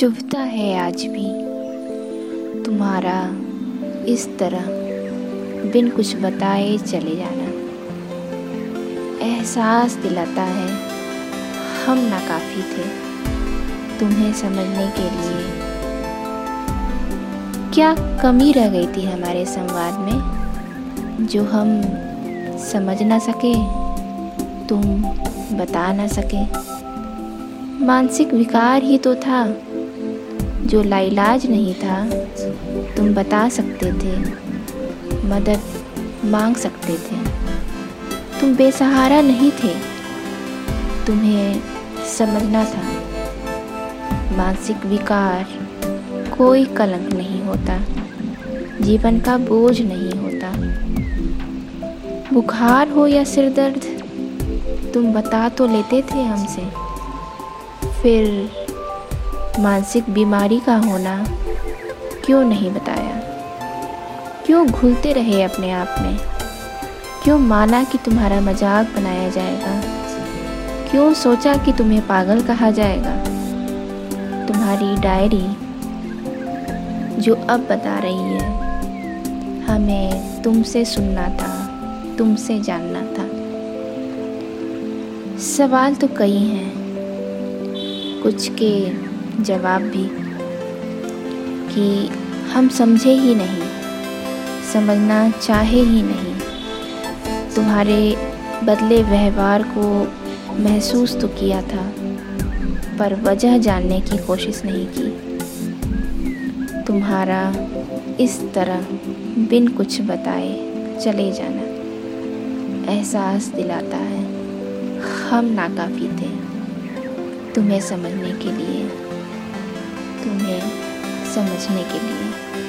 चुभता है आज भी। तुम्हारा इस तरह बिन कुछ बताए चले जाना। एहसास दिलाता है, हम नाकाफ़ी थे तुम्हें समझने के लिए। क्या कमी रह गई थी हमारे संवाद में? जो हम समझ ना सके, तुम बता ना सके। मानसिक विकार ही तो था, जो लाइलाज नहीं था, तुम बता सकते थे, मदद मांग सकते थे। तुम बेसहारा नहीं थे, तुम्हें समझना था। मानसिक विकार कोई कलंक नहीं होता, जीवन का बोझ नहीं होता। बुखार हो या सिर दर्द तुम बता तो लेते थे हमसे। फिर मानसिक बीमारी का होना क्यों नहीं बताया? क्यों घुलते रहे अपने आप में? क्यों माना कि तुम्हारा मज़ाक बनाया जाएगा? क्यों सोचा कि तुम्हें पागल कहा जाएगा? तुम्हारी डायरी जो अब बता रही है, हमें तुमसे सुनना था, तुमसे जानना था। सवाल तो कई हैं। कुछ के जवाब भी कि हम समझे ही नहीं, समझना चाहे ही नहीं। तुम्हारे बदले व्यवहार को महसूस तो किया था, पर वजह जानने की कोशिश नहीं की। तुम्हारा इस तरह बिन कुछ बताए चले जाना, एहसास दिलाता है। हम नाकाफ़ी थे। तुम्हें समझने के लिए तुम्हें समझने के लिए।